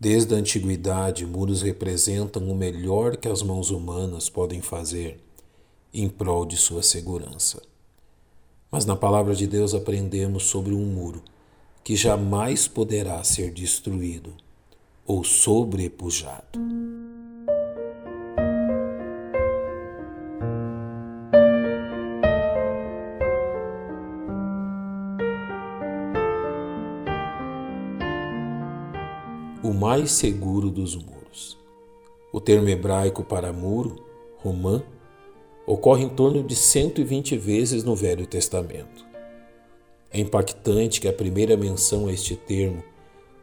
Desde a antiguidade, muros representam o melhor que as mãos humanas podem fazer em prol de sua segurança. Mas na palavra de Deus aprendemos sobre um muro que jamais poderá ser destruído ou sobrepujado. O mais seguro dos muros. O termo hebraico para muro, romã, ocorre em torno de 120 vezes no Velho Testamento. É impactante que a primeira menção a este termo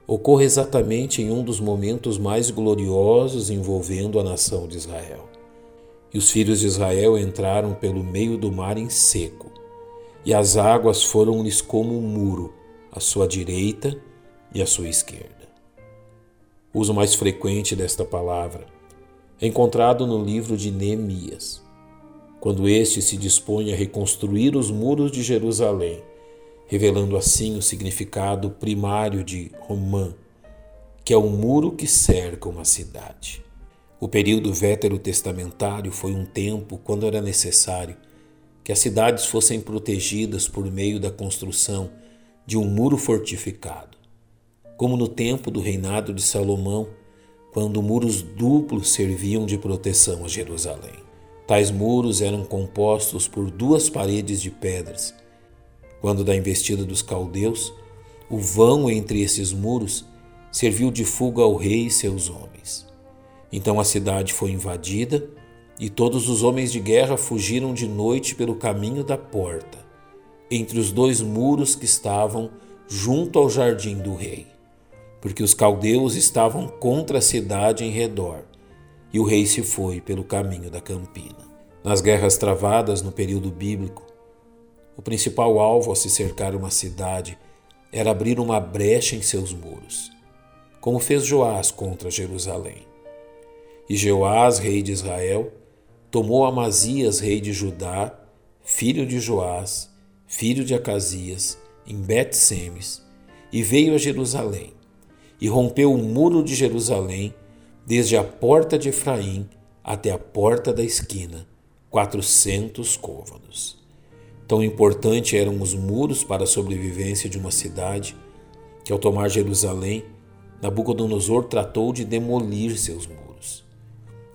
ocorra exatamente em um dos momentos mais gloriosos envolvendo a nação de Israel. E os filhos de Israel entraram pelo meio do mar em seco, e as águas foram-lhes como um muro, à sua direita e à sua esquerda. Uso mais frequente desta palavra encontrado no livro de Neemias quando este se dispõe a reconstruir os muros de Jerusalém, revelando assim o significado primário de Romã, que é o muro que cerca uma cidade. O período veterotestamentário foi um tempo quando era necessário que as cidades fossem protegidas por meio da construção de um muro fortificado, como no tempo do reinado de Salomão, quando muros duplos serviam de proteção a Jerusalém. Tais muros eram compostos por duas paredes de pedras. Quando da investida dos caldeus, o vão entre esses muros serviu de fuga ao rei e seus homens. Então a cidade foi invadida e todos os homens de guerra fugiram de noite pelo caminho da porta, entre os dois muros que estavam junto ao jardim do rei, porque os caldeus estavam contra a cidade em redor e o rei se foi pelo caminho da campina. Nas guerras travadas no período bíblico, o principal alvo a se cercar uma cidade era abrir uma brecha em seus muros, como fez Joás contra Jerusalém. E Jeoás, rei de Israel, tomou Amazias, rei de Judá, filho de Joás, filho de Acasias, em Bet-Semes, e veio a Jerusalém, e rompeu o muro de Jerusalém desde a porta de Efraim até a porta da esquina, quatrocentos côvados. Tão importante eram os muros para a sobrevivência de uma cidade que, ao tomar Jerusalém, Nabucodonosor tratou de demolir seus muros.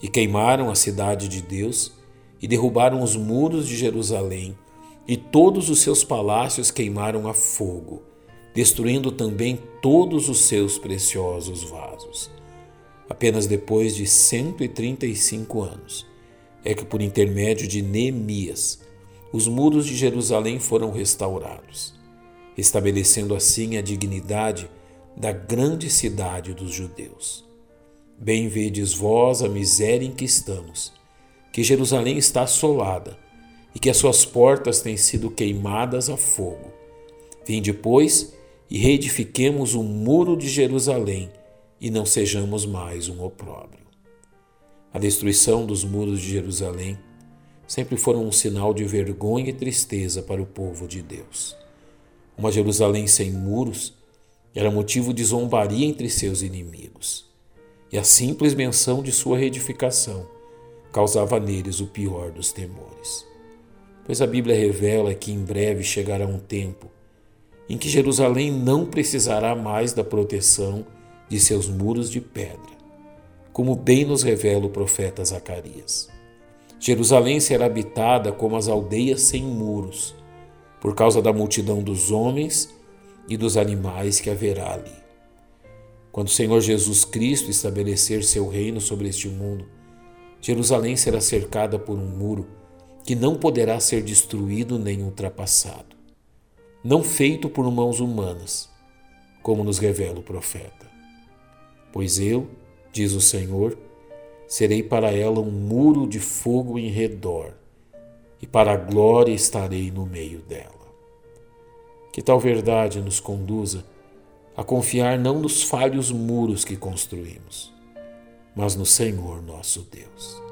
E queimaram a cidade de Deus e derrubaram os muros de Jerusalém, e todos os seus palácios queimaram a fogo, destruindo também todos os seus preciosos vasos. Apenas depois de 135 anos é que, por intermédio de Neemias, os muros de Jerusalém foram restaurados, estabelecendo assim a dignidade da grande cidade dos judeus. Bem vedes vós a miséria em que estamos, que Jerusalém está assolada e que as suas portas têm sido queimadas a fogo. Vinde, pois, e reedifiquemos o muro de Jerusalém e não sejamos mais um opróbrio. A destruição dos muros de Jerusalém sempre foram um sinal de vergonha e tristeza para o povo de Deus. Uma Jerusalém sem muros era motivo de zombaria entre seus inimigos, e a simples menção de sua reedificação causava neles o pior dos temores. Pois a Bíblia revela que em breve chegará um tempo em que Jerusalém não precisará mais da proteção de seus muros de pedra, como bem nos revela o profeta Zacarias. Jerusalém será habitada como as aldeias sem muros, por causa da multidão dos homens e dos animais que haverá ali. Quando o Senhor Jesus Cristo estabelecer seu reino sobre este mundo, Jerusalém será cercada por um muro que não poderá ser destruído nem ultrapassado, não feito por mãos humanas, como nos revela o profeta. Pois eu, diz o Senhor, serei para ela um muro de fogo em redor, e para a glória estarei no meio dela. Que tal verdade nos conduza a confiar não nos falhos muros que construímos, mas no Senhor nosso Deus.